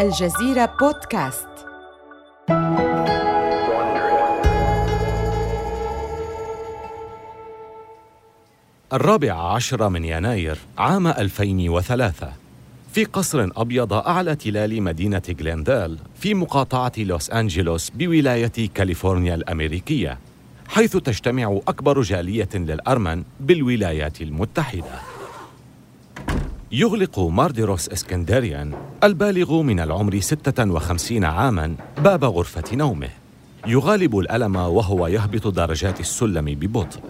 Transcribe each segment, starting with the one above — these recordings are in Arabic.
الجزيرة بودكاست. الرابع عشر من يناير عام 2003 في قصر أبيض أعلى تلال مدينة غليندال في مقاطعة لوس أنجلوس بولاية كاليفورنيا الأمريكية حيث تجتمع أكبر جالية للأرمن بالولايات المتحدة. يغلق مارديروس إسكندريان البالغ من العمر 56 عاماً باب غرفة نومه. يغالب الألم وهو يهبط درجات السلم ببطء.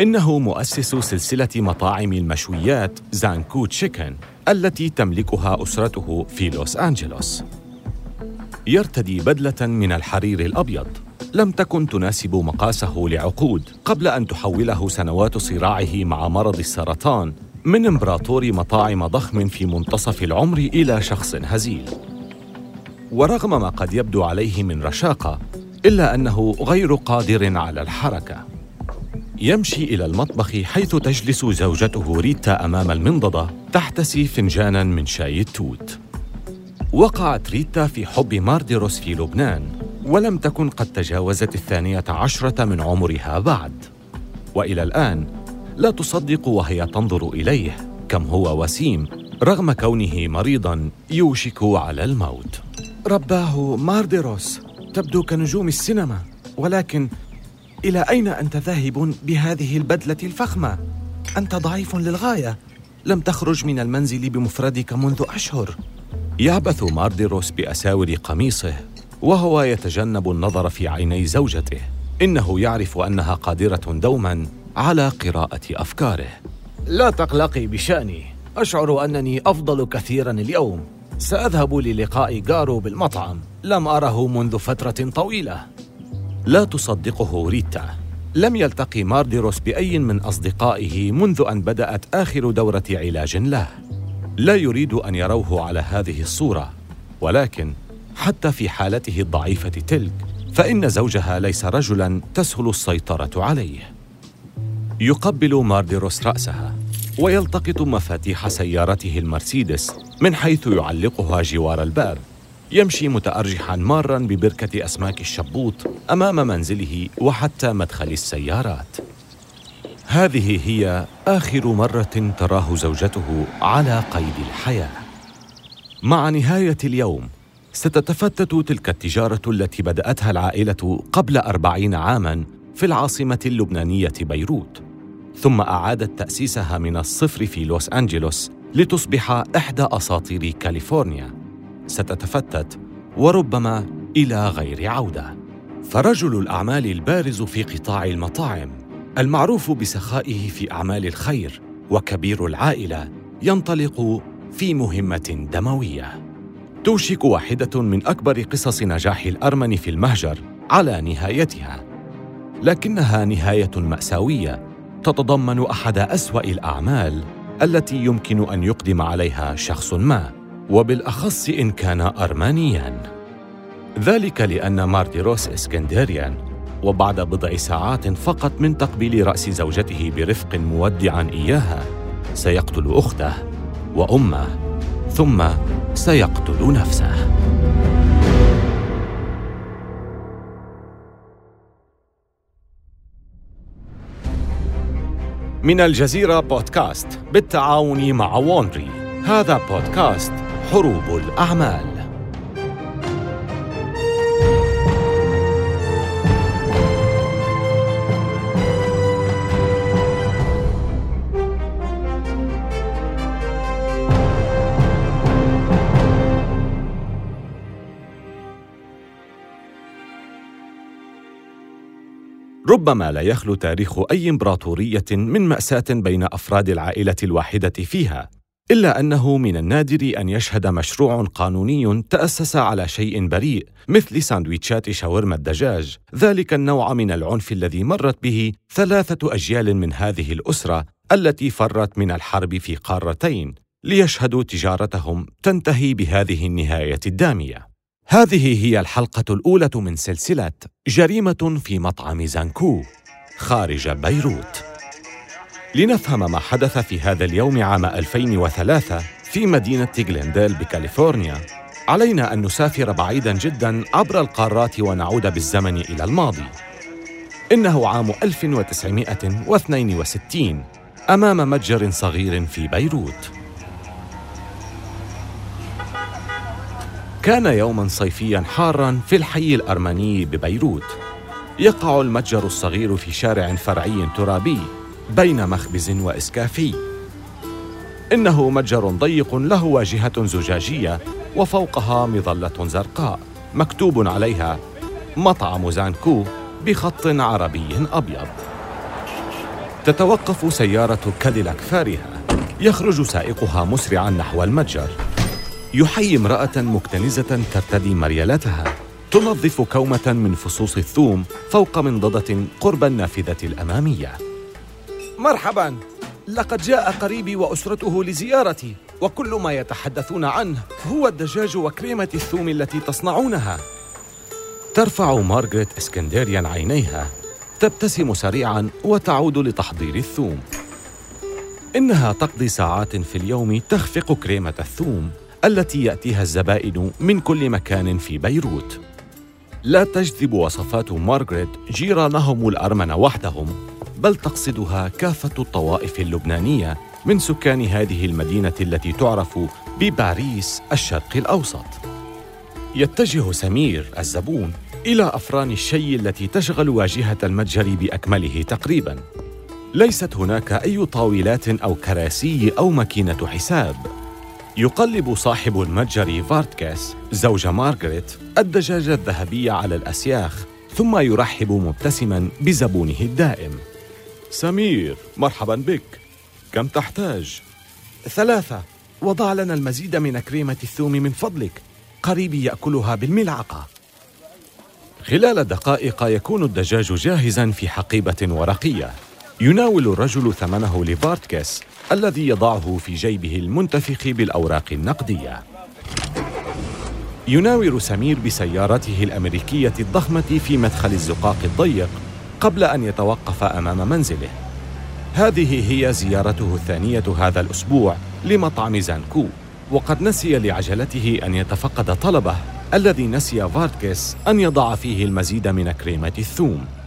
إنه مؤسس سلسلة مطاعم المشويات Zankou Chicken التي تملكها أسرته في لوس أنجلوس. يرتدي بدلة من الحرير الأبيض. لم تكن تناسب مقاسه لعقود قبل أن تحوله سنوات صراعه مع مرض السرطان من إمبراطور مطاعم ضخم في منتصف العمر إلى شخص هزيل. ورغم ما قد يبدو عليه من رشاقة إلا أنه غير قادر على الحركة. يمشي إلى المطبخ حيث تجلس زوجته ريتا أمام المنضدة تحتسي فنجاناً من شاي التوت. وقعت ريتا في حب مارديروس في لبنان ولم تكن قد تجاوزت الثانية عشرة من عمرها بعد. وإلى الآن لا تصدق وهي تنظر إليه. كم هو وسيم رغم كونه مريضا يوشك على الموت. رباه مارديروس تبدو كنجوم السينما. ولكن إلى أين أنت ذاهب بهذه البدلة الفخمة؟ أنت ضعيف للغاية. لم تخرج من المنزل بمفردك منذ أشهر. يعبث مارديروس بأساور قميصه وهو يتجنب النظر في عيني زوجته. إنه يعرف أنها قادرة دوما على قراءة أفكاره. لا تقلقي بشأني. أشعر أنني أفضل كثيرا اليوم. سأذهب للقاء جارو بالمطعم. لم أره منذ فترة طويلة. لا تصدقه ريتا. لم يلتقي مارديروس بأي من أصدقائه منذ أن بدأت آخر دورة علاج له. لا يريد أن يروه على هذه الصورة. ولكن حتى في حالته الضعيفة تلك فإن زوجها ليس رجلا تسهل السيطرة عليه. يقبل مارديروس رأسها ويلتقط مفاتيح سيارته المرسيدس من حيث يعلقها جوار الباب يمشي متأرجحا مارا ببركة أسماك الشبوط أمام منزله وحتى مدخل السيارات. هذه هي آخر مرة تراه زوجته على قيد الحياة. مع نهاية اليوم ستتفتت تلك التجارة التي بدأتها العائلة قبل أربعين عاماً في العاصمة اللبنانية بيروت. ثم أعادت تأسيسها من الصفر في لوس أنجلوس لتصبح إحدى أساطير كاليفورنيا. ستتفتت وربما إلى غير عودة. فرجل الأعمال البارز في قطاع المطاعم المعروف بسخائه في أعمال الخير وكبير العائلة ينطلق في مهمة دموية. توشك واحدة من أكبر قصص نجاح الأرمن في المهجر على نهايتها. لكنها نهاية مأساوية تتضمن أحد أسوأ الأعمال التي يمكن أن يقدم عليها شخص ما وبالأخص إن كان أرمانياً ذلك لأن مارديروس اسكندريان وبعد بضع ساعات فقط من تقبيل رأس زوجته برفق مودعا إياها سيقتل أخته وأمه ثم سيقتل نفسه. من الجزيرة بودكاست بالتعاون مع وونري. هذا بودكاست حروب الأعمال. ربما لا يخلو تاريخ أي إمبراطورية من مأساة بين أفراد العائلة الواحدة فيها إلا أنه من النادر أن يشهد مشروع قانوني تأسس على شيء بريء مثل ساندويتشات شاورما الدجاج. ذلك النوع من العنف الذي مرت به ثلاثة أجيال من هذه الأسرة التي فرت من الحرب في قارتين ليشهدوا تجارتهم تنتهي بهذه النهاية الدامية. هذه هي الحلقة الأولى من سلسلة جريمة في مطعم زانكو خارج بيروت. لنفهم ما حدث في هذا اليوم عام 2003 في مدينة غلينديل بكاليفورنيا، علينا أن نسافر بعيدا جدا عبر القارات ونعود بالزمن إلى الماضي إنه عام 1962 أمام متجر صغير في بيروت كان يوما صيفيا حارا في الحي الأرمني ببيروت. يقع المتجر الصغير في شارع فرعي ترابي بين مخبز وإسكافي. إنه متجر ضيق له واجهة زجاجية وفوقها مظلة زرقاء مكتوب عليها مطعم زانكو بخط عربي أبيض. تتوقف سيارة كاديلاك فارهة. يخرج سائقها مسرعا نحو المتجر. يحيي امرأة مكتنزة ترتدي مريالتها تنظف كومة من فصوص الثوم فوق منضدة قرب النافذة الأمامية. مرحبا. لقد جاء قريبي وأسرته لزيارتي وكل ما يتحدثون عنه هو الدجاج وكريمة الثوم التي تصنعونها. ترفع مارغريت إسكندريان عينيها. تبتسم سريعا وتعود لتحضير الثوم. إنها تقضي ساعات في اليوم تخفق كريمة الثوم. التي يأتيها الزبائن من كل مكان في بيروت. لا تجذب وصفات مارغريت جيرانهم الأرمن وحدهم بل تقصدها كافة الطوائف اللبنانية من سكان هذه المدينة التي تعرف بباريس الشرق الأوسط. يتجه سمير الزبون إلى أفران الشي التي تشغل واجهة المتجر بأكمله تقريبا. ليست هناك أي طاولات أو كراسي أو ماكينة حساب. يقلب صاحب المتجر فارتكاس زوج مارغريت الدجاج الذهبي على الأسياخ ثم يرحب مبتسما بزبونه الدائم. سمير مرحبا بك. كم تحتاج؟ ثلاثة. وضع لنا المزيد من كريمه الثوم من فضلك. قريبي يأكلها بالملعقة. خلال دقائق يكون الدجاج جاهزا في حقيبة ورقية. يناول الرجل ثمنه لفارتكس الذي يضعه في جيبه المنتفخ بالأوراق النقدية. يناور سمير بسيارته الأمريكية الضخمة في مدخل الزقاق الضيق قبل أن يتوقف أمام منزله. هذه هي زيارته الثانية هذا الأسبوع لمطعم زانكو وقد نسي لعجلته أن يتفقد طلبه الذي نسي فارتكس أن يضع فيه المزيد من كريمة الثوم.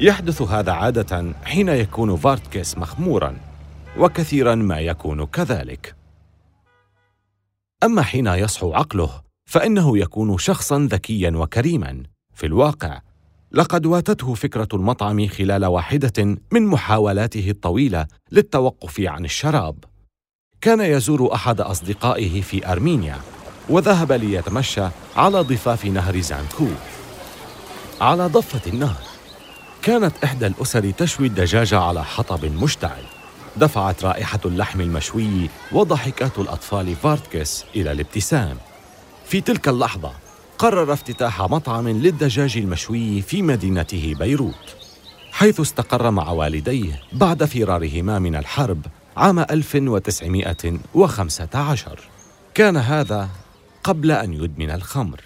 يحدث هذا عادة حين يكون فارتكس مخمورا وكثيرا ما يكون كذلك. أما حين يصحو عقله فإنه يكون شخصا ذكيا وكريما. في الواقع لقد واتته فكرة المطعم خلال واحدة من محاولاته الطويلة للتوقف عن الشراب. كان يزور أحد أصدقائه في أرمينيا وذهب ليتمشى على ضفاف نهر زانكو. على ضفة النهر. كانت إحدى الأسر تشوي الدجاج على حطب مشتعل. دفعت رائحة اللحم المشوي وضحكات الأطفال فارتكس إلى الابتسام. في تلك اللحظة قرر افتتاح مطعم للدجاج المشوي في مدينته بيروت. حيث استقر مع والديه بعد فرارهما من الحرب عام 1915 كان هذا قبل أن يدمن الخمر.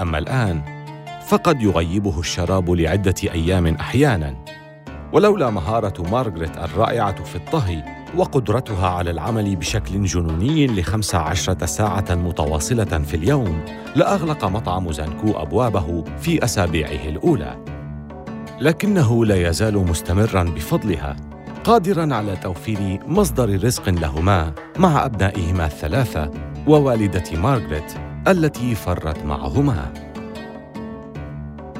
أما الآن فقد يغيبه الشراب لعدة أيام أحياناً. ولولا مهارة مارغريت الرائعة في الطهي وقدرتها على العمل بشكل جنوني لخمس عشرة ساعة متواصلة في اليوم لأغلق مطعم زانكو أبوابه في أسابيعه الأولى. لكنه لا يزال مستمرا بفضلها قادرا على توفير مصدر رزق لهما مع أبنائهما الثلاثة ووالدة مارغريت التي فرت معهما.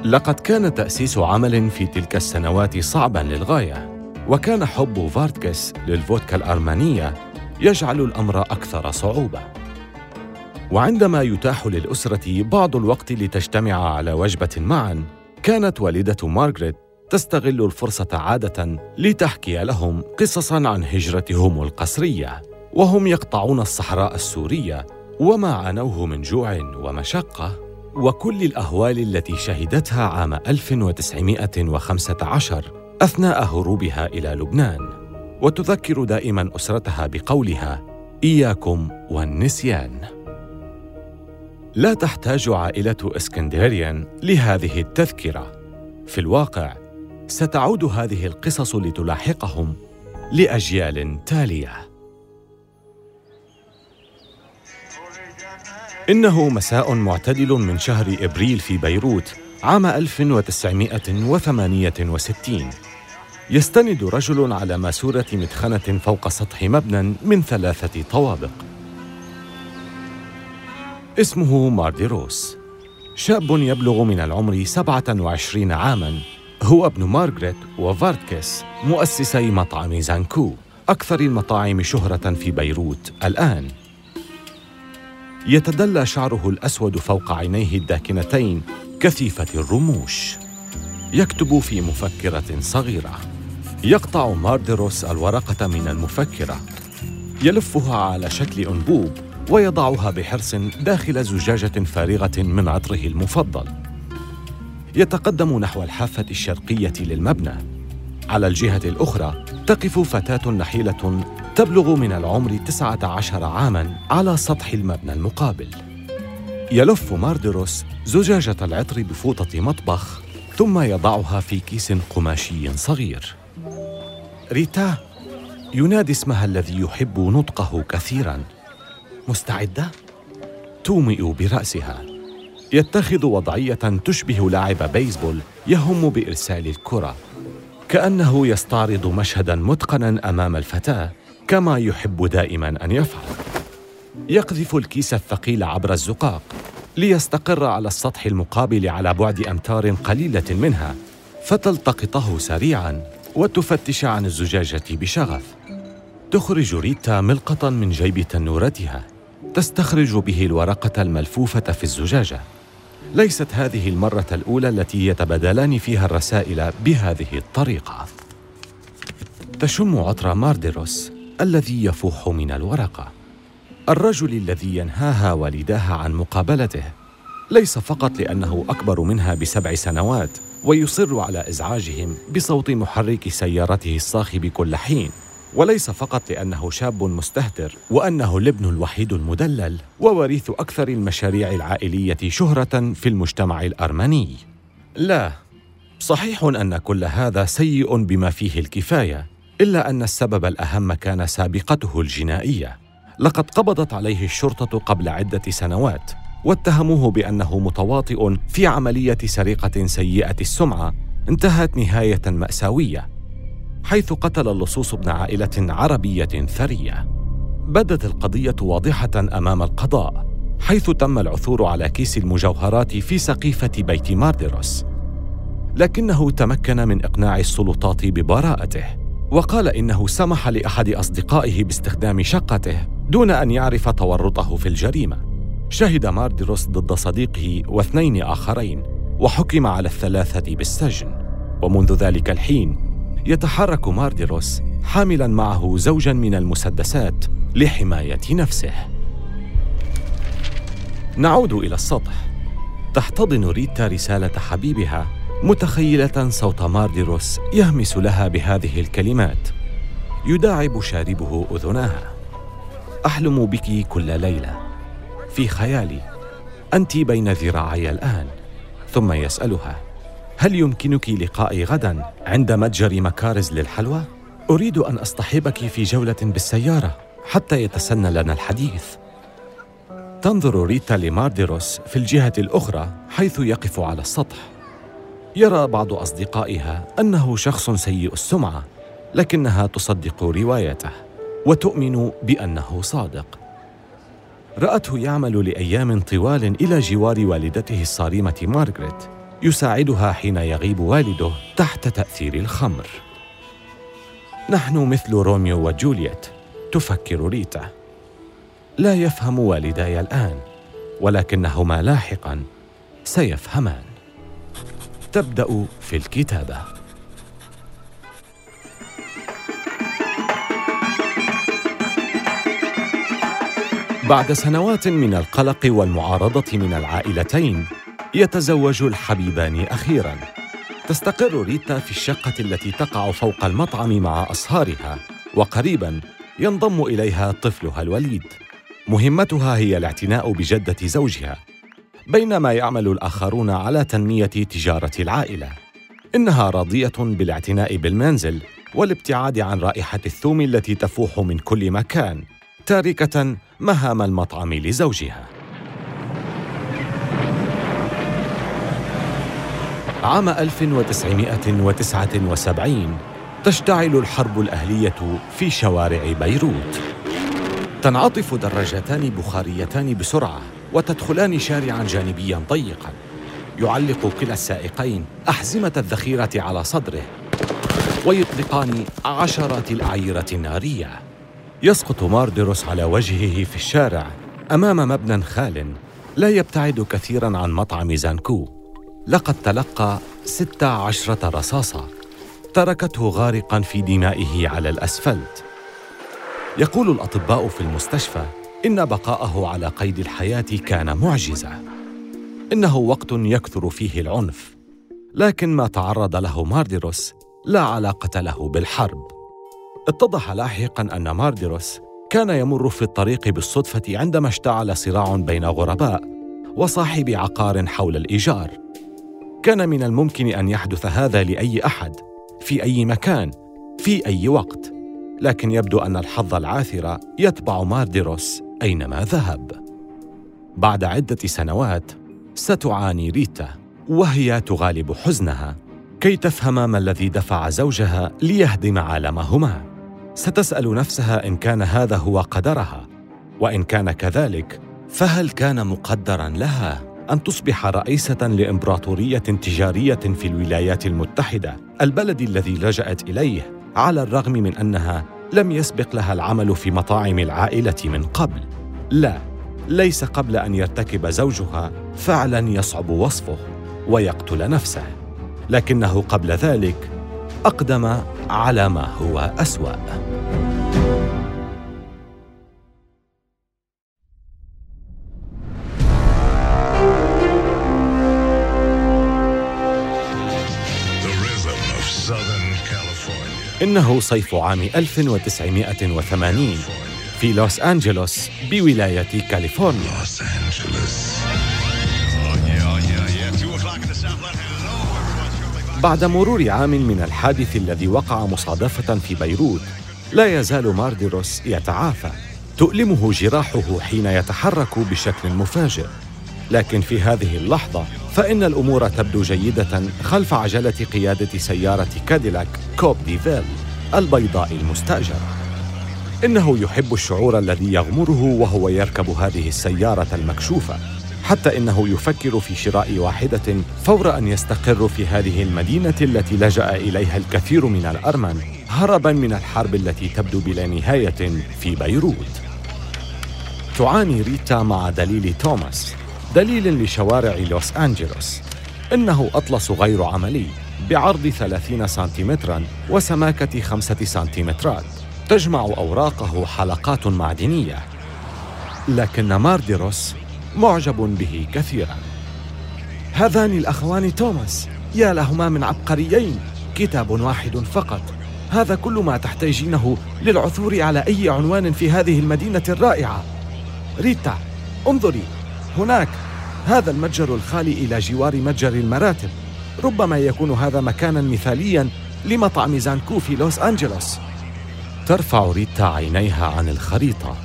لقد كان تأسيس عمل في تلك السنوات صعبا للغاية وكان حب فارتكس للفودكا الارمانيه يجعل الأمر أكثر صعوبة. وعندما يتاح للأسرة بعض الوقت لتجتمع على وجبة معا كانت والدة مارغريت تستغل الفرصة عادة لتحكي لهم قصصا عن هجرتهم القسرية وهم يقطعون الصحراء السورية وما عانوه من جوع ومشقة. وكل الأهوال التي شهدتها عام 1915 أثناء هروبها إلى لبنان. وتذكر دائما أسرتها بقولها إياكم والنسيان. لا تحتاج عائلة إسكندريان لهذه التذكرة. في الواقع ستعود هذه القصص لتلاحقهم لأجيال تالية. إنه مساء معتدل من شهر إبريل في بيروت عام 1968 يستند رجل على ماسورة مدخنة فوق سطح مبنى من ثلاثة طوابق. اسمه مارديروس. شاب يبلغ من العمر 27 عاماً. هو ابن مارغريت وفارتكس مؤسسي مطعم زانكو أكثر المطاعم شهرة في بيروت الآن. يتدلى شعره الأسود فوق عينيه الداكنتين كثيفة الرموش. يكتب في مفكرة صغيرة. يقطع مارديروس الورقة من المفكرة. يلفها على شكل أنبوب ويضعها بحرص داخل زجاجة فارغة من عطره المفضل. يتقدم نحو الحافة الشرقية للمبنى. على الجهة الأخرى تقف فتاة نحيلة تبلغ من العمر تسعة عشر عاماً على سطح المبنى المقابل. يلف ماردروس زجاجة العطر بفوطة مطبخ ثم يضعها في كيس قماشي صغير. ريتا ينادي اسمها الذي يحب نطقه كثيرا. مستعدة؟ تومئ برأسها. يتخذ وضعية تشبه لاعب بيسبول يهم بإرسال الكرة. كأنه يستعرض مشهدا متقنا أمام الفتاة. كما يحب دائما أن يفعل. يقذف الكيس الثقيل عبر الزقاق ليستقر على السطح المقابل على بعد أمتار قليلة منها فتلتقطه سريعا وتفتش عن الزجاجة بشغف. تخرج ريتا ملقطا من جيب تنورتها. تستخرج به الورقة الملفوفة في الزجاجة. ليست هذه المرة الأولى التي يتبادلان فيها الرسائل بهذه الطريقة. تشم عطر مارديروس. الذي يفوح من الورقه الرجل الذي ينهاها والداها عن مقابلته. ليس فقط لأنه أكبر منها بسبع سنوات ويصر على إزعاجهم بصوت محرك سيارته الصاخب كل حين. وليس فقط لأنه شاب مستهتر وأنه الابن الوحيد المدلل ووريث أكثر المشاريع العائلية شهرة في المجتمع الأرمني. لا صحيح أن كل هذا سيء بما فيه الكفاية. إلا أن السبب الأهم كان سابقته الجنائية. لقد قبضت عليه الشرطة قبل عدة سنوات واتهموه بأنه متواطئ في عملية سرقة سيئة السمعة انتهت نهاية مأساوية حيث قتل اللصوص ابن عائلة عربية ثرية. بدت القضية واضحة أمام القضاء حيث تم العثور على كيس المجوهرات في سقيفة بيت مارديروس. لكنه تمكن من إقناع السلطات ببراءته. وقال إنه سمح لأحد أصدقائه باستخدام شقته دون أن يعرف تورطه في الجريمة. شهد مارديروس ضد صديقه واثنين آخرين وحكم على الثلاثة بالسجن. ومنذ ذلك الحين يتحرك مارديروس حاملا معه زوجا من المسدسات لحماية نفسه. نعود إلى السطح. تحتضن ريتا رسالة حبيبها متخيلة صوت مارديروس يهمس لها بهذه الكلمات. يداعب شاربه أذناها. أحلم بك كل ليلة. في خيالي أنت بين ذراعي الآن. ثم يسألها هل يمكنك لقائي غدا عند متجر مكارز للحلوى؟ أريد أن أصطحبك في جولة بالسيارة حتى يتسنى لنا الحديث. تنظر ريتا لمارديروس في الجهة الأخرى حيث يقف على السطح. يرى بعض أصدقائها أنه شخص سيء السمعة لكنها تصدق روايته وتؤمن بأنه صادق. رأته يعمل لأيام طوال إلى جوار والدته الصارمة مارغريت يساعدها حين يغيب والده تحت تأثير الخمر. نحن مثل روميو وجولييت تفكر ريتا. لا يفهم والداي الآن ولكنهما لاحقا سيفهمان. تبدأ في الكتابة. بعد سنوات من القلق والمعارضة من العائلتين يتزوج الحبيبان أخيرا. تستقر ريتا في الشقة التي تقع فوق المطعم مع أصهارها وقريبا ينضم إليها طفلها الوليد. مهمتها هي الاعتناء بجدة زوجها. بينما يعمل الآخرون على تنمية تجارة العائلة. إنها راضية بالاعتناء بالمنزل والابتعاد عن رائحة الثوم التي تفوح من كل مكان، تاركة مهام المطعم لزوجها. عام 1979 تشتعل الحرب الأهلية في شوارع بيروت. تنعطف دراجتان بخاريتان بسرعة وتدخلان شارعا جانبيا ضيقا. يعلق كلا السائقين أحزمة الذخيرة على صدره. ويطلقان عشرات الأعيرة النارية. يسقط ماردروس على وجهه في الشارع أمام مبنى خال لا يبتعد كثيرا عن مطعم زانكو. لقد تلقى ست عشرة رصاصة تركته غارقا في دمائه على الأسفلت. يقول الأطباء في المستشفى إن بقاءه على قيد الحياة كان معجزة. إنه وقت يكثر فيه العنف. لكن ما تعرض له مارديروس لا علاقة له بالحرب. اتضح لاحقا أن مارديروس كان يمر في الطريق بالصدفة عندما اشتعل صراع بين غرباء وصاحب عقار حول الإيجار. كان من الممكن أن يحدث هذا لأي أحد في أي مكان في أي وقت. لكن يبدو أن الحظ العاثر يتبع مارديروس. أينما ذهب. بعد عدة سنوات ستعاني ريتا وهي تغالب حزنها كي تفهم ما الذي دفع زوجها ليهدم عالمهما. ستسأل نفسها إن كان هذا هو قدرها وإن كان كذلك فهل كان مقدرا لها أن تصبح رئيسة لإمبراطورية تجارية في الولايات المتحدة البلد الذي لجأت إليه على الرغم من أنها لم يسبق لها العمل في مطاعم العائلة من قبل. لا ليس قبل أن يرتكب زوجها فعلا يصعب وصفه ويقتل نفسه لكنه قبل ذلك أقدم على ما هو أسوأ. إنه صيف عام 1980 في لوس أنجلوس بولاية كاليفورنيا. بعد مرور عام من الحادث الذي وقع مصادفة في بيروت لا يزال مارديروس يتعافى. تؤلمه جراحه حين يتحرك بشكل مفاجئ. لكن في هذه اللحظة فإن الأمور تبدو جيدة خلف عجلة قيادة سيارة كاديلاك Coupe de Ville البيضاء المستأجرة. إنه يحب الشعور الذي يغمره وهو يركب هذه السيارة المكشوفة حتى إنه يفكر في شراء واحدة فور أن يستقر في هذه المدينة التي لجأ إليها الكثير من الارمن هربا من الحرب التي تبدو بلا نهاية في بيروت. تعاني ريتا مع دليل توماس. دليل لشوارع لوس أنجلوس. إنه أطلس غير عملي بعرض 30 سنتيمترا وسماكة 5 سنتيمترات. تجمع أوراقه حلقات معدنية. لكن مارديروس معجب به كثيرا. هذان الأخوان توماس يا لهما من عبقريين كتاب واحد فقط. هذا كل ما تحتاجينه للعثور على أي عنوان في هذه المدينة الرائعة. ريتا انظري. هناك. هذا المتجر الخالي إلى جوار متجر المراتب. ربما يكون هذا مكانا مثاليا لمطعم زانكو في لوس أنجلوس. ترفع ريتا عينيها عن الخريطة.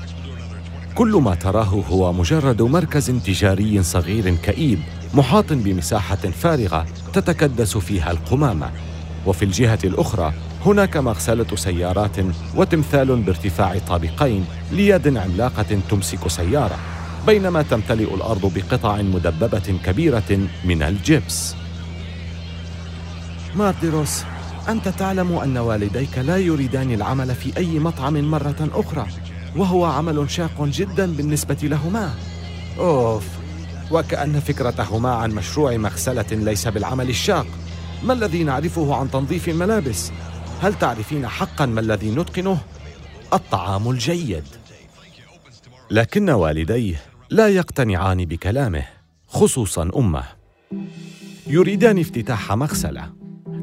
كل ما تراه هو مجرد مركز تجاري صغير كئيب محاط بمساحة فارغة تتكدس فيها القمامة. وفي الجهة الأخرى هناك مغسلة سيارات وتمثال بارتفاع طابقين ليد عملاقة تمسك سيارة. بينما تمتلئ الأرض بقطع مدببة كبيرة من الجبس. مارديروس أنت تعلم أن والديك لا يريدان العمل في أي مطعم مرة أخرى وهو عمل شاق جدا بالنسبة لهما. أوف وكأن فكرتهما عن مشروع مغسلة ليس بالعمل الشاق. ما الذي نعرفه عن تنظيف الملابس؟ هل تعرفين حقا ما الذي نتقنه؟ الطعام الجيد. لكن والديه لا يقتنعان بكلامه خصوصا أمه. يريدان افتتاح مغسلة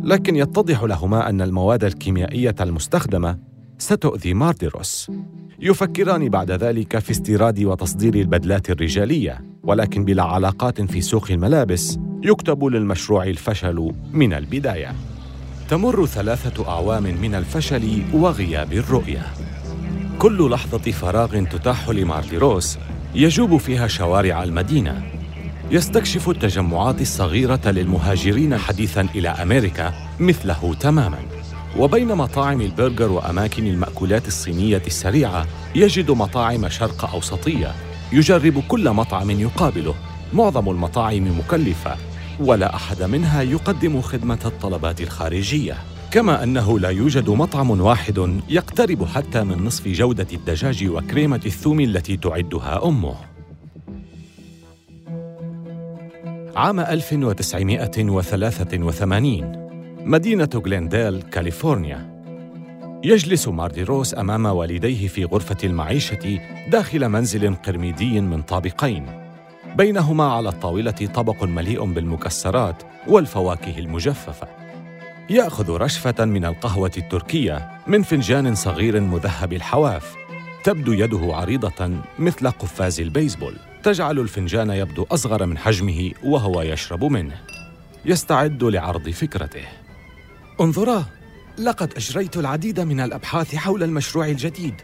لكن يتضح لهما أن المواد الكيميائية المستخدمة ستؤذي مارديروس. يفكران بعد ذلك في استيراد وتصدير البدلات الرجالية ولكن بلا علاقات في سوق الملابس يكتب للمشروع الفشل من البداية. تمر ثلاثة أعوام من الفشل وغياب الرؤية. كل لحظة فراغ تتاح لمارديروس يجوب فيها شوارع المدينة. يستكشف التجمعات الصغيرة للمهاجرين حديثاً إلى أمريكا مثله تماماً. وبين مطاعم البرجر وأماكن المأكولات الصينية السريعة يجد مطاعم شرق أوسطية يجرب كل مطعم يقابله. معظم المطاعم مكلفة ولا أحد منها يقدم خدمة الطلبات الخارجية. كما أنه لا يوجد مطعم واحد يقترب حتى من نصف جودة الدجاج وكريمة الثوم التي تعدها أمه. عام 1983 مدينة غلينديل، كاليفورنيا. يجلس ماردي روس أمام والديه في غرفة المعيشة داخل منزل قرميدي من طابقين. بينهما على الطاولة طبق مليء بالمكسرات والفواكه المجففة. يأخذ رشفة من القهوة التركية من فنجان صغير مذهب الحواف. تبدو يده عريضة مثل قفاز البيسبول. تجعل الفنجان يبدو أصغر من حجمه وهو يشرب منه. يستعد لعرض فكرته. انظرا لقد أجريت العديد من الأبحاث حول المشروع الجديد.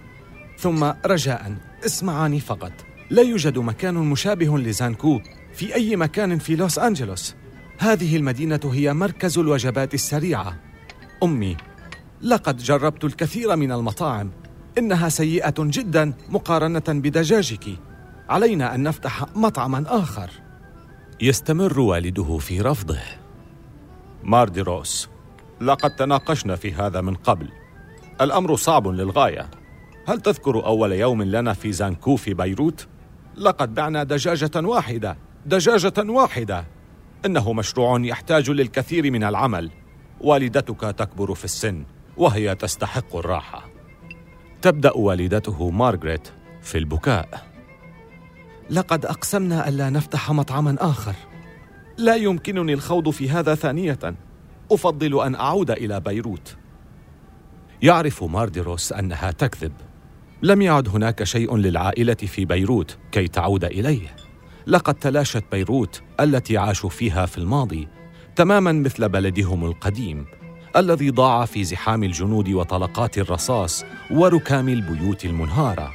ثم رجاء اسمعاني فقط. لا يوجد مكان مشابه لزانكو في أي مكان في لوس أنجلوس. هذه المدينة هي مركز الوجبات السريعة. أمي لقد جربت الكثير من المطاعم. إنها سيئة جدا مقارنة بدجاجك. علينا أن نفتح مطعما آخر. يستمر والده في رفضه. مارديروس لقد تناقشنا في هذا من قبل. الأمر صعب للغاية. هل تذكر أول يوم لنا في زانكو في بيروت؟ لقد بعنا دجاجة واحدة. دجاجة واحدة. إنه مشروع يحتاج للكثير من العمل. والدتك تكبر في السن وهي تستحق الراحة. تبدأ والدته مارغريت في البكاء. لقد أقسمنا ألا نفتح مطعما آخر. لا يمكنني الخوض في هذا ثانية. أفضل أن أعود إلى بيروت. يعرف مارديروس أنها تكذب. لم يعد هناك شيء للعائلة في بيروت كي تعود إليه. لقد تلاشت بيروت التي عاشوا فيها في الماضي تماما مثل بلدهم القديم الذي ضاع في زحام الجنود وطلقات الرصاص وركام البيوت المنهارة.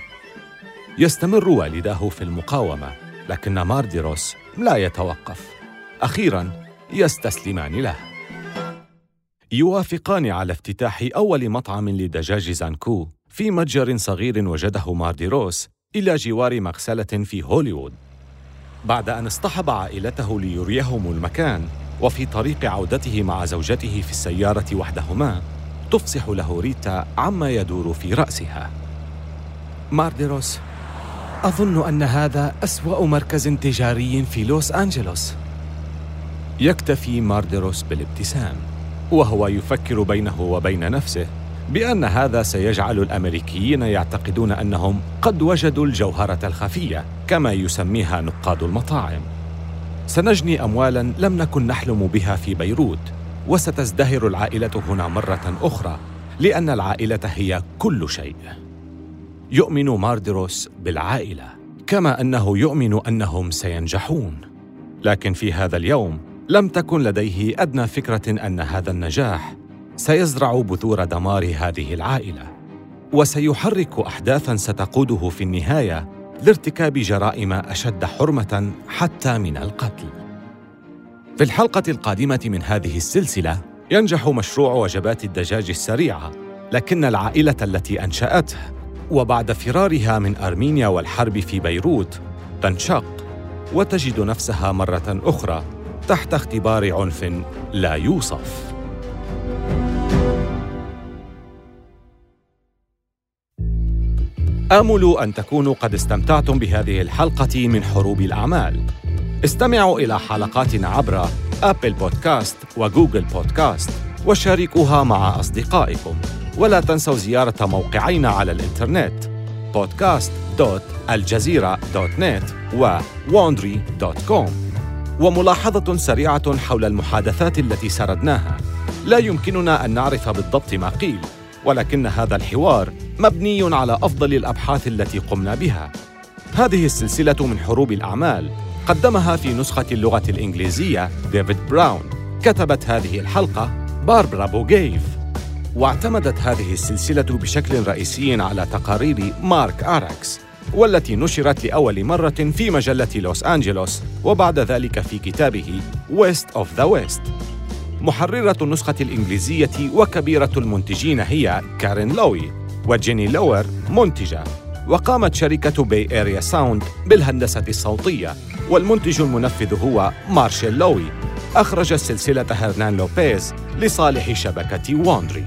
يستمر والداه في المقاومة لكن مارديروس لا يتوقف. أخيرا يستسلمان له. يوافقان على افتتاح أول مطعم لدجاج زانكو في متجر صغير وجده مارديروس إلى جوار مغسلة في هوليوود. بعد أن اصطحب عائلته ليريهم المكان وفي طريق عودته مع زوجته في السيارة وحدهما تفصح له ريتا عما يدور في رأسها. مارديروس أظن أن هذا أسوأ مركز تجاري في لوس أنجلوس. يكتفي مارديروس بالابتسام وهو يفكر بينه وبين نفسه بأن هذا سيجعل الأمريكيين يعتقدون أنهم قد وجدوا الجوهرة الخفية. كما يسميها نقاد المطاعم. سنجني اموالا لم نكن نحلم بها في بيروت وستزدهر العائلة هنا مرة أخرى لأن العائلة هي كل شيء. يؤمن ماردروس بالعائلة كما أنه يؤمن أنهم سينجحون. لكن في هذا اليوم لم تكن لديه أدنى فكرة أن هذا النجاح سيزرع بذور دمار هذه العائلة وسيحرك احداثا ستقوده في النهاية لارتكاب جرائم أشد حرمة حتى من القتل. في الحلقة القادمة من هذه السلسلة ينجح مشروع وجبات الدجاج السريعة لكن العائلة التي أنشأته وبعد فرارها من أرمينيا والحرب في بيروت تنشق وتجد نفسها مرة أخرى تحت اختبار عنف لا يوصف. آمل أن تكونوا قد استمتعتم بهذه الحلقة من حروب الأعمال. استمعوا إلى حلقاتنا عبر ابل بودكاست وجوجل بودكاست وشاركوها مع أصدقائكم. ولا تنسوا زيارة موقعينا على الإنترنت podcast.aljazeera.net و wandry.com وملاحظة سريعة حول المحادثات التي سردناها. لا يمكننا أن نعرف بالضبط ما قيل ولكن هذا الحوار مبني على أفضل الأبحاث التي قمنا بها. هذه السلسلة من حروب الأعمال قدمها في نسخة اللغة الإنجليزية ديفيد براون. كتبت هذه الحلقة باربرا بوغيف. واعتمدت هذه السلسلة بشكل رئيسي على تقارير مارك آراكس والتي نشرت لأول مرة في مجلة لوس أنجلوس وبعد ذلك في كتابه West of the West محررة النسخة الإنجليزية وكبيرة المنتجين هي كارين لوي. وجيني لوور منتجة. وقامت شركة بي إيريا ساوند بالهندسة الصوتية والمنتج المنفذ هو مارشيل لوي. أخرج السلسلة هرنان لوبيز لصالح شبكة واندري